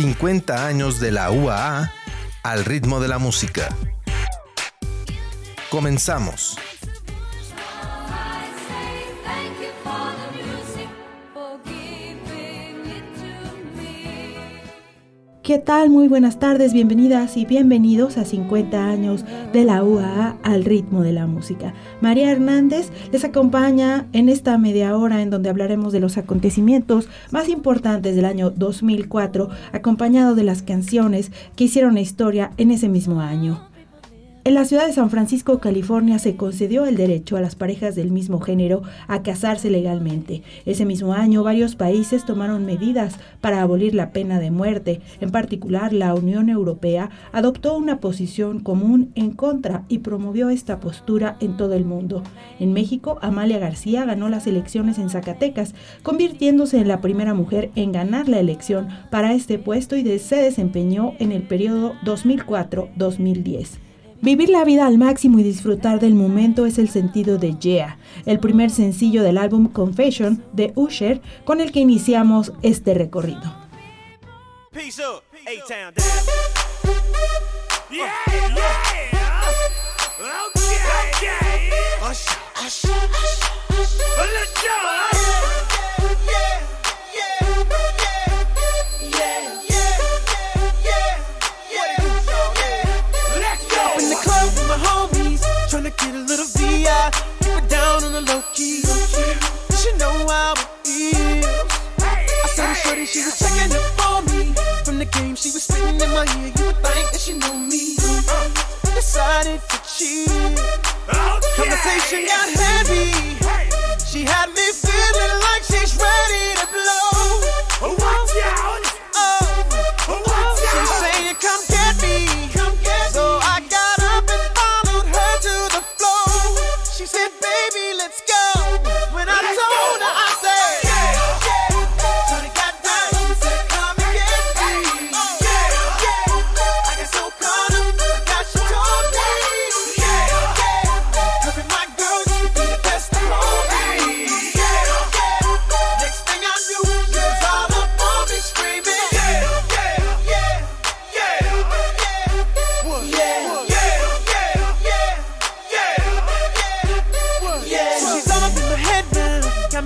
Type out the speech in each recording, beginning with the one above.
50 años de la UAA al ritmo de la música. Comenzamos. ¿Qué tal? Muy buenas tardes, bienvenidas y bienvenidos a 50 años de la UAA al ritmo de la música. María Hernández les acompaña en esta media hora en donde hablaremos de los acontecimientos más importantes del año 2004, acompañado de las canciones que hicieron historia en ese mismo año. En la ciudad de San Francisco, California, se concedió el derecho a las parejas del mismo género a casarse legalmente. Ese mismo año, varios países tomaron medidas para abolir la pena de muerte. En particular, la Unión Europea adoptó una posición común en contra y promovió esta postura en todo el mundo. En México, Amalia García ganó las elecciones en Zacatecas, convirtiéndose en la primera mujer en ganar la elección para este puesto y se desempeñó en el periodo 2004-2010. Vivir la vida al máximo y disfrutar del momento es el sentido de Yeah, el primer sencillo del álbum Confession de Usher con el que iniciamos este recorrido. Down on the low key. She know how it is. I the shorty, she was checking up for me. From the game, she was spitting in my ear. You would think that she knew me. Decided to cheat. Conversation got heavy. She had me feeling like she's ready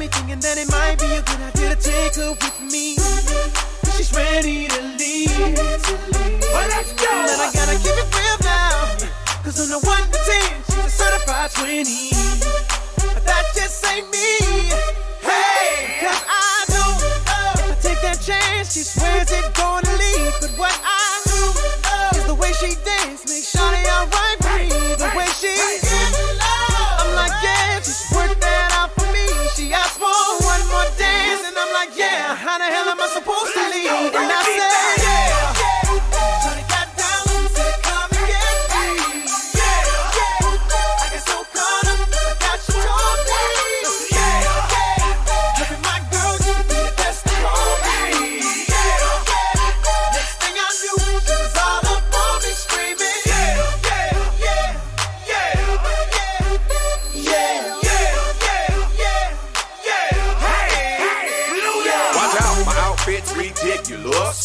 me thinking that it might be a good idea to take her with me. She's ready to leave. Well, let's go. And I gotta keep it real now. Cause on the 1 to 10, she's a certified 20. But that just ain't me.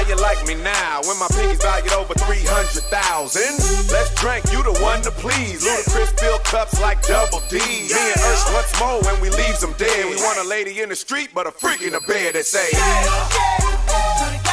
How you like me now when my pinky's valued over 300,000? Let's drink, you the one to please. Ludacris fill cups like double D. Me and Ursh once more when we leaves them dead. We want a lady in the street, but a freak in the bed that say, Shawty got down,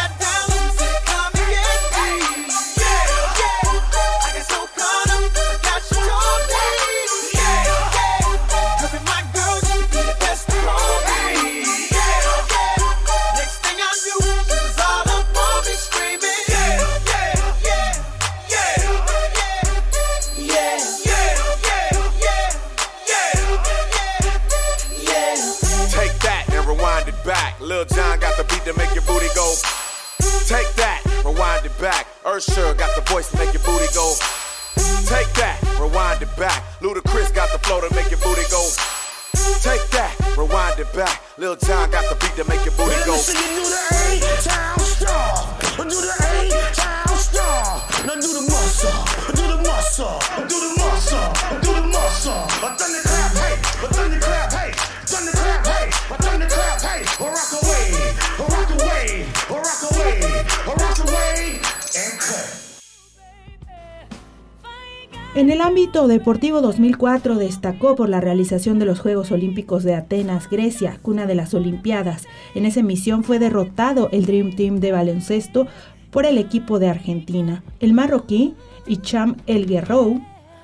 deportivo 2004 destacó por la realización de los Juegos Olímpicos de Atenas, Grecia, cuna de las Olimpiadas. En esa emisión fue derrotado el Dream Team de baloncesto por el equipo de Argentina. El marroquí, Icham El Guerrou,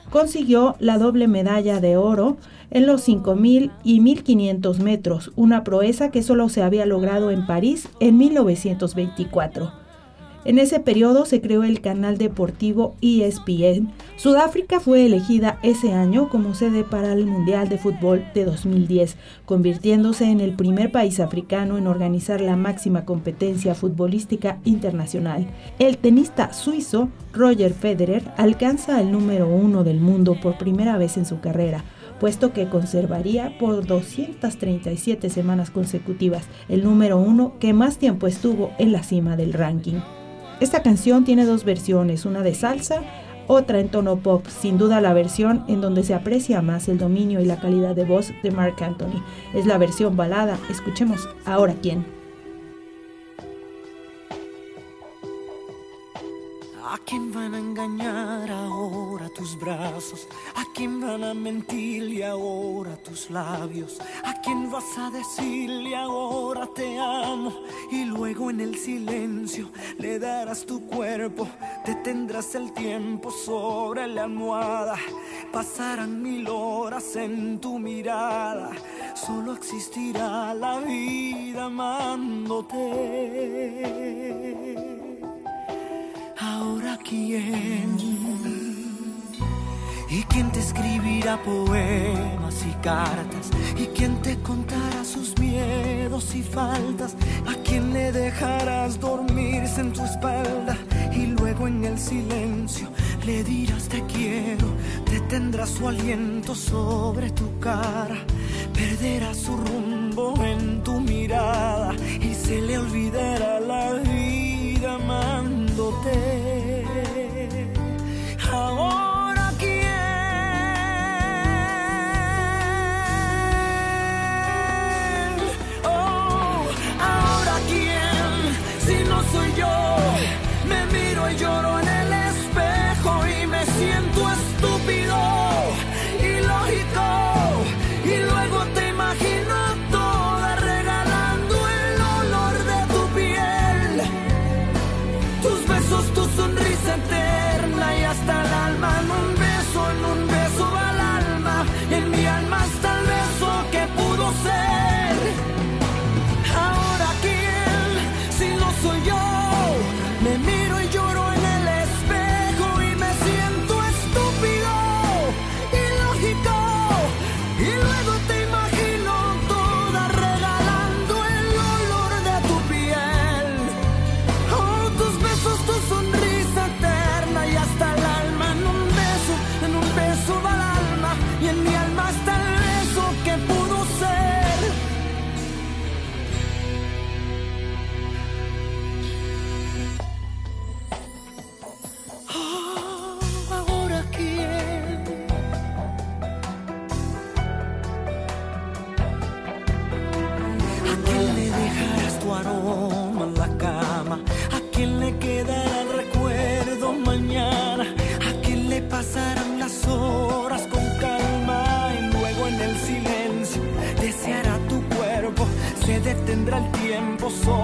consiguió la doble medalla de oro en los 5.000 y 1.500 metros, una proeza que solo se había logrado en París en 1924. En ese periodo se creó el canal deportivo ESPN. Sudáfrica fue elegida ese año como sede para el Mundial de Fútbol de 2010, convirtiéndose en el primer país africano en organizar la máxima competencia futbolística internacional. El tenista suizo Roger Federer alcanza el número uno del mundo por primera vez en su carrera puesto que conservaría por 237 semanas consecutivas el número uno que más tiempo estuvo en la cima del ranking. Esta canción tiene dos versiones, una de salsa, otra en tono pop, sin duda la versión en donde se aprecia más el dominio y la calidad de voz de Mark Anthony. Es la versión balada, escuchemos ahora quién. Quién van a engañar ahora tus brazos? ¿A quién van a mentirle ahora tus labios? ¿A quién vas a decirle ahora te amo? Y luego en el silencio le darás tu cuerpo, detendrás el tiempo sobre la almohada. Pasarán mil horas en tu mirada, solo existirá la vida amándote. Ahora quién y quién te escribirá poemas y cartas y quién te contará sus miedos y faltas a quién le dejarás dormirse en tu espalda y luego en el silencio le dirás te quiero detendrás su aliento sobre tu cara perderá su rumbo en tu mirada y se le olvidará la vida amándote So.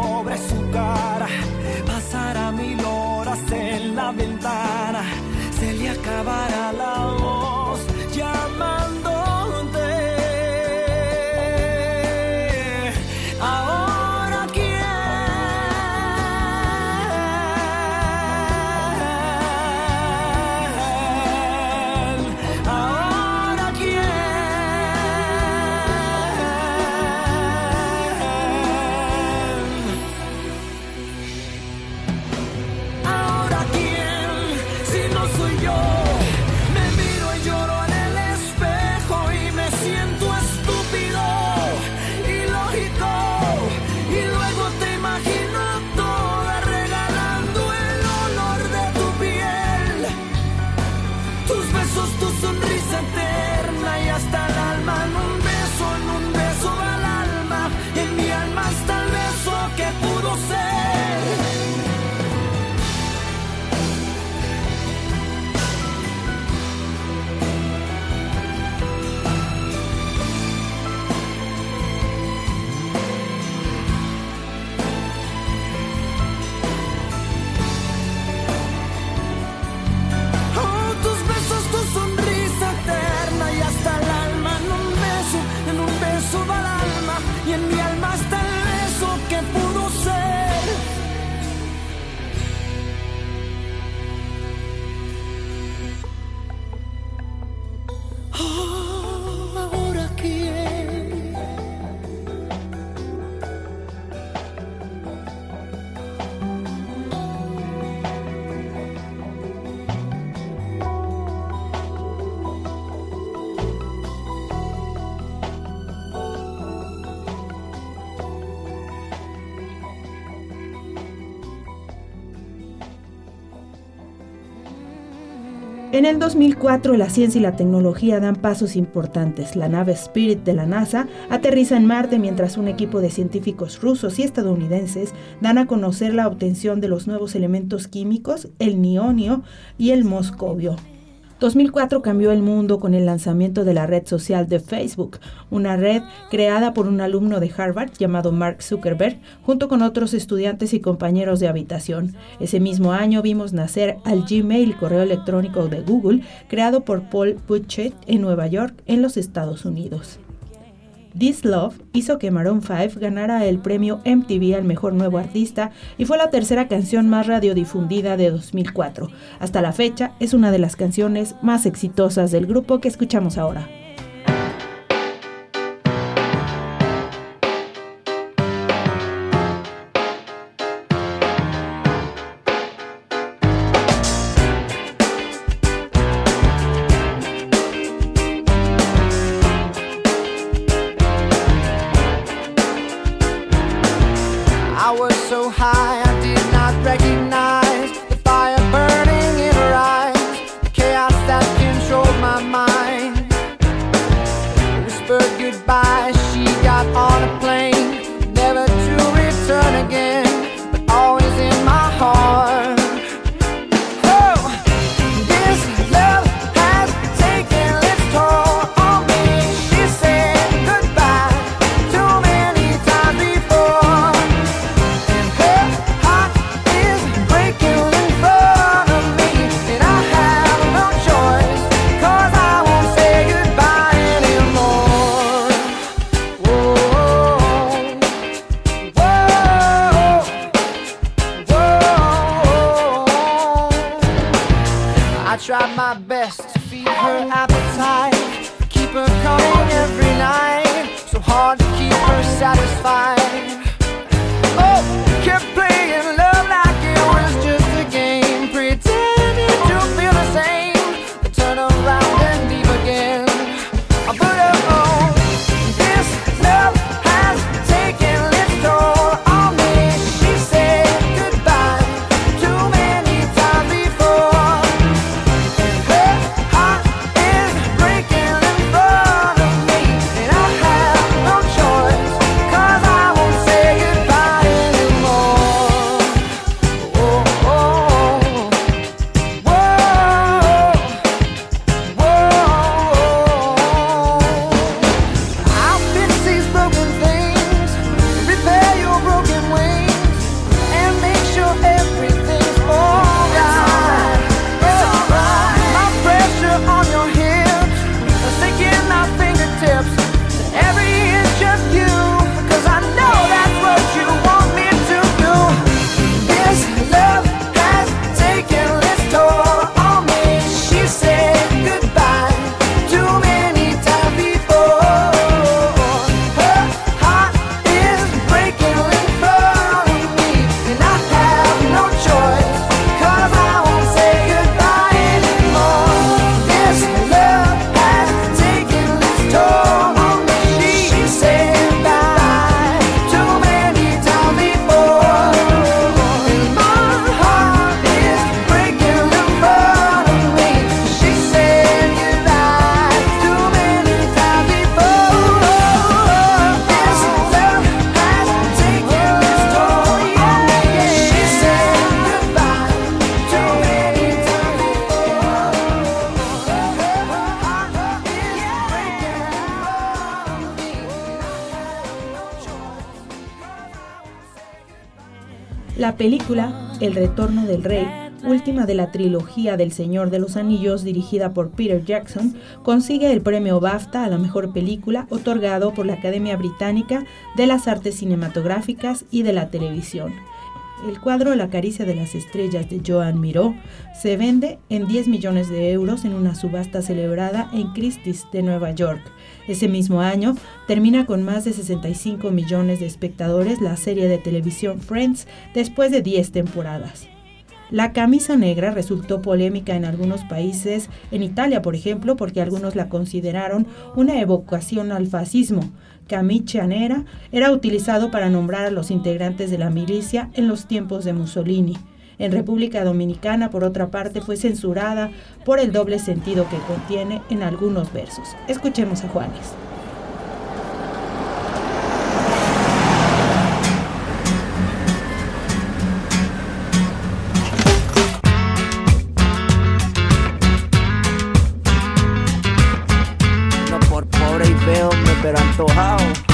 En el 2004 la ciencia y la tecnología dan pasos importantes. La nave Spirit de la NASA aterriza en Marte mientras un equipo de científicos rusos y estadounidenses dan a conocer la obtención de los nuevos elementos químicos, el nionio y el moscovio. 2004 cambió el mundo con el lanzamiento de la red social de Facebook, una red creada por un alumno de Harvard llamado Mark Zuckerberg, junto con otros estudiantes y compañeros de habitación. Ese mismo año vimos nacer al Gmail, correo electrónico de Google, creado por Paul Butchett en Nueva York, en los Estados Unidos. This Love hizo que Maroon 5 ganara el premio MTV al mejor nuevo artista y fue la tercera canción más radiodifundida de 2004. Hasta la fecha es una de las canciones más exitosas del grupo que escuchamos ahora. Película El Retorno del Rey, última de la trilogía del Señor de los Anillos dirigida por Peter Jackson, consigue el premio BAFTA a la mejor película otorgado por la Academia Británica de las Artes Cinematográficas y de la Televisión. El cuadro La caricia de las estrellas de Joan Miró se vende en 10 millones de euros en una subasta celebrada en Christie's de Nueva York ese mismo año termina con más de 65 millones de espectadores la serie de televisión Friends después de 10 temporadas. La camisa negra resultó polémica en algunos países, en Italia por ejemplo, porque algunos la consideraron una evocación al fascismo camichanera era utilizado para nombrar a los integrantes de la milicia en los tiempos de Mussolini. En República Dominicana, por otra parte, fue censurada por el doble sentido que contiene en algunos versos. Escuchemos a Juanes. pero antojado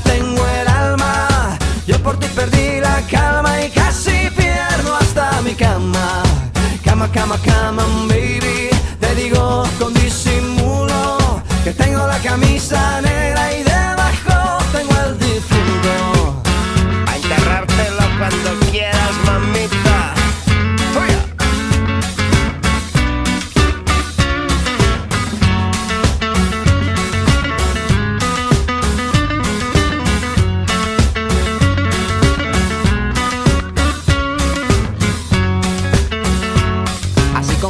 tengo el alma. Yo por ti perdí la calma y casi pierdo hasta mi cama. Cama, cama, cama, baby. Te digo con disimulo que tengo la camisa negra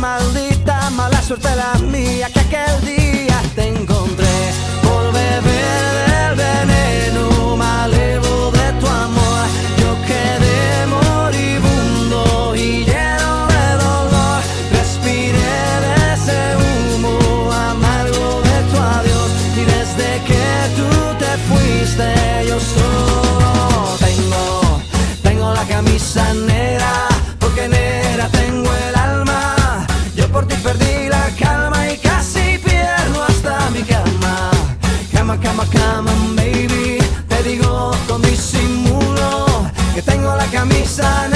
maldita mala suerte la mía que aquel día te encontré. Volveré sun.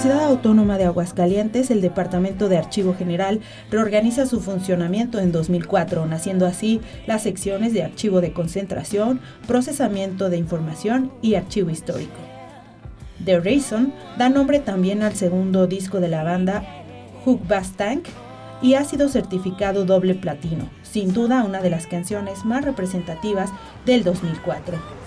La Universidad Autónoma de Aguascalientes, el Departamento de Archivo General reorganiza su funcionamiento en 2004, naciendo así las secciones de archivo de concentración, procesamiento de información y archivo histórico. The Reason da nombre también al segundo disco de la banda, Hook Bass Tank, y ha sido certificado doble platino, sin duda una de las canciones más representativas del 2004.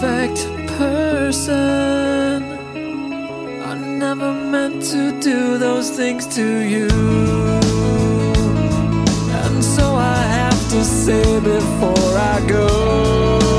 perfect person. I never meant to do those things to you. And so I have to say before I go.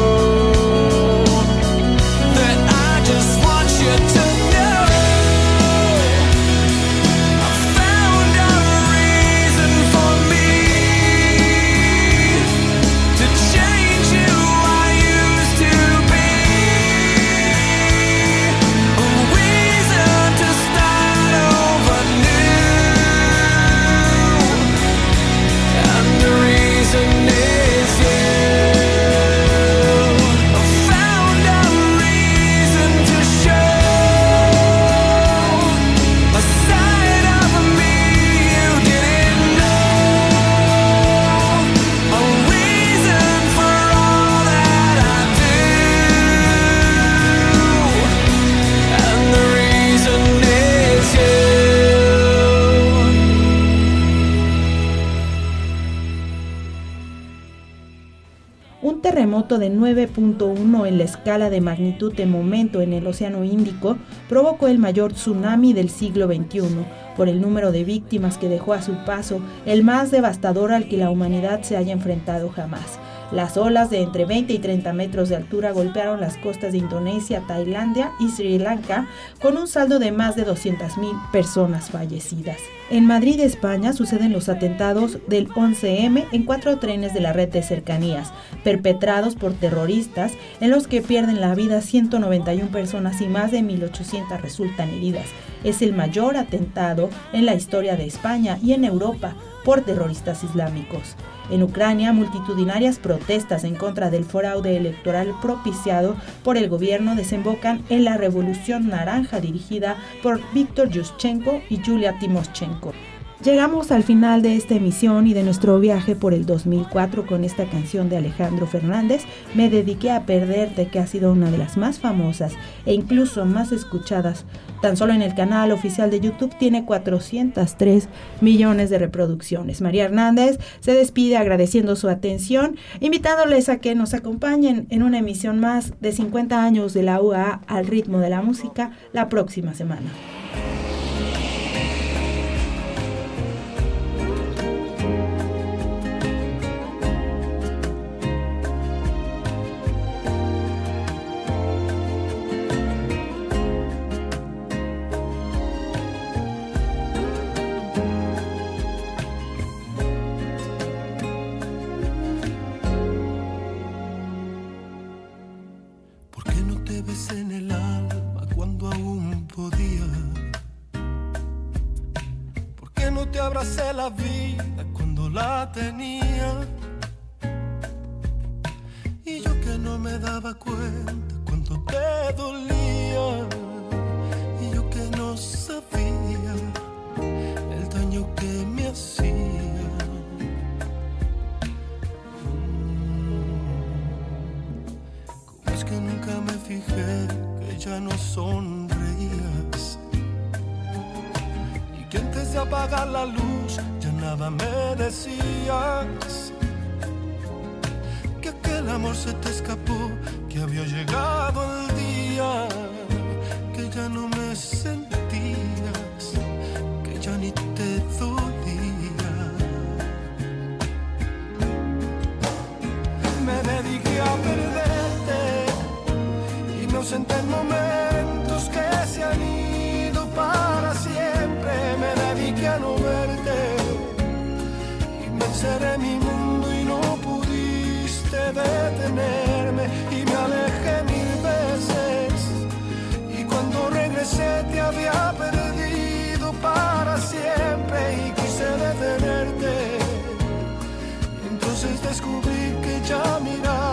De 9.1 en la escala de magnitud de momento en el Océano Índico provocó el mayor tsunami del siglo XXI, por el número de víctimas que dejó a su paso, el más devastador al que la humanidad se haya enfrentado jamás. Las olas de entre 20 y 30 metros de altura golpearon las costas de Indonesia, Tailandia y Sri Lanka, con un saldo de más de 200.000 personas fallecidas. En Madrid, España, suceden los atentados del 11M en cuatro trenes de la red de cercanías, perpetrados por terroristas, en los que pierden la vida 191 personas y más de 1.800 resultan heridas. Es el mayor atentado en la historia de España y en Europa por terroristas islámicos. En Ucrania, multitudinarias protestas en contra del fraude electoral propiciado por el gobierno desembocan en la Revolución Naranja dirigida por Víctor Yushchenko y Yulia Timoschenko. Llegamos al final de esta emisión y de nuestro viaje por el 2004 con esta canción de Alejandro Fernández. Me dediqué a Perderte, que ha sido una de las más famosas e incluso más escuchadas. Tan solo en el canal oficial de YouTube tiene 403 millones de reproducciones. María Hernández se despide agradeciendo su atención, invitándoles a que nos acompañen en una emisión más de 50 años de la UA al ritmo de la música la próxima semana. pasé la vida cuando la tenía. Y yo que no me daba cuenta cuánto te dolía. llegado el día que ya no me descubrí que ya mirar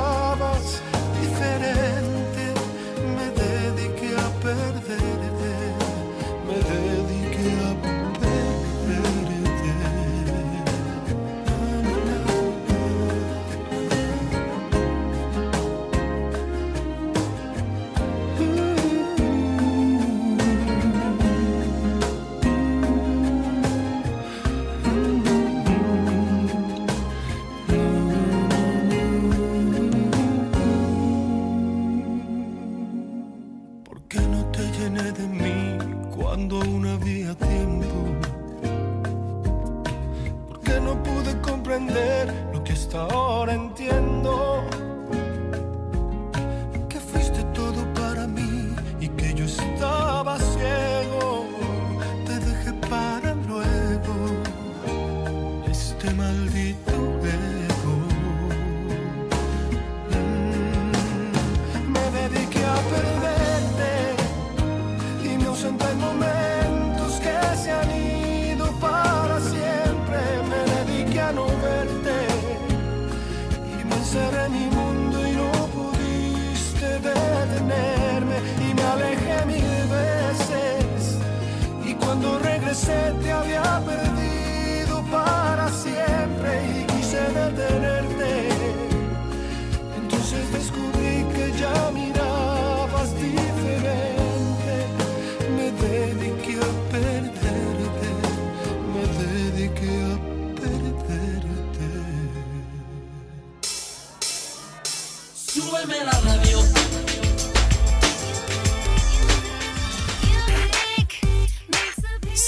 siempre había perdido para siempre y quise detener.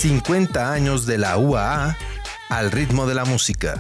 50 años de la UAA al ritmo de la música.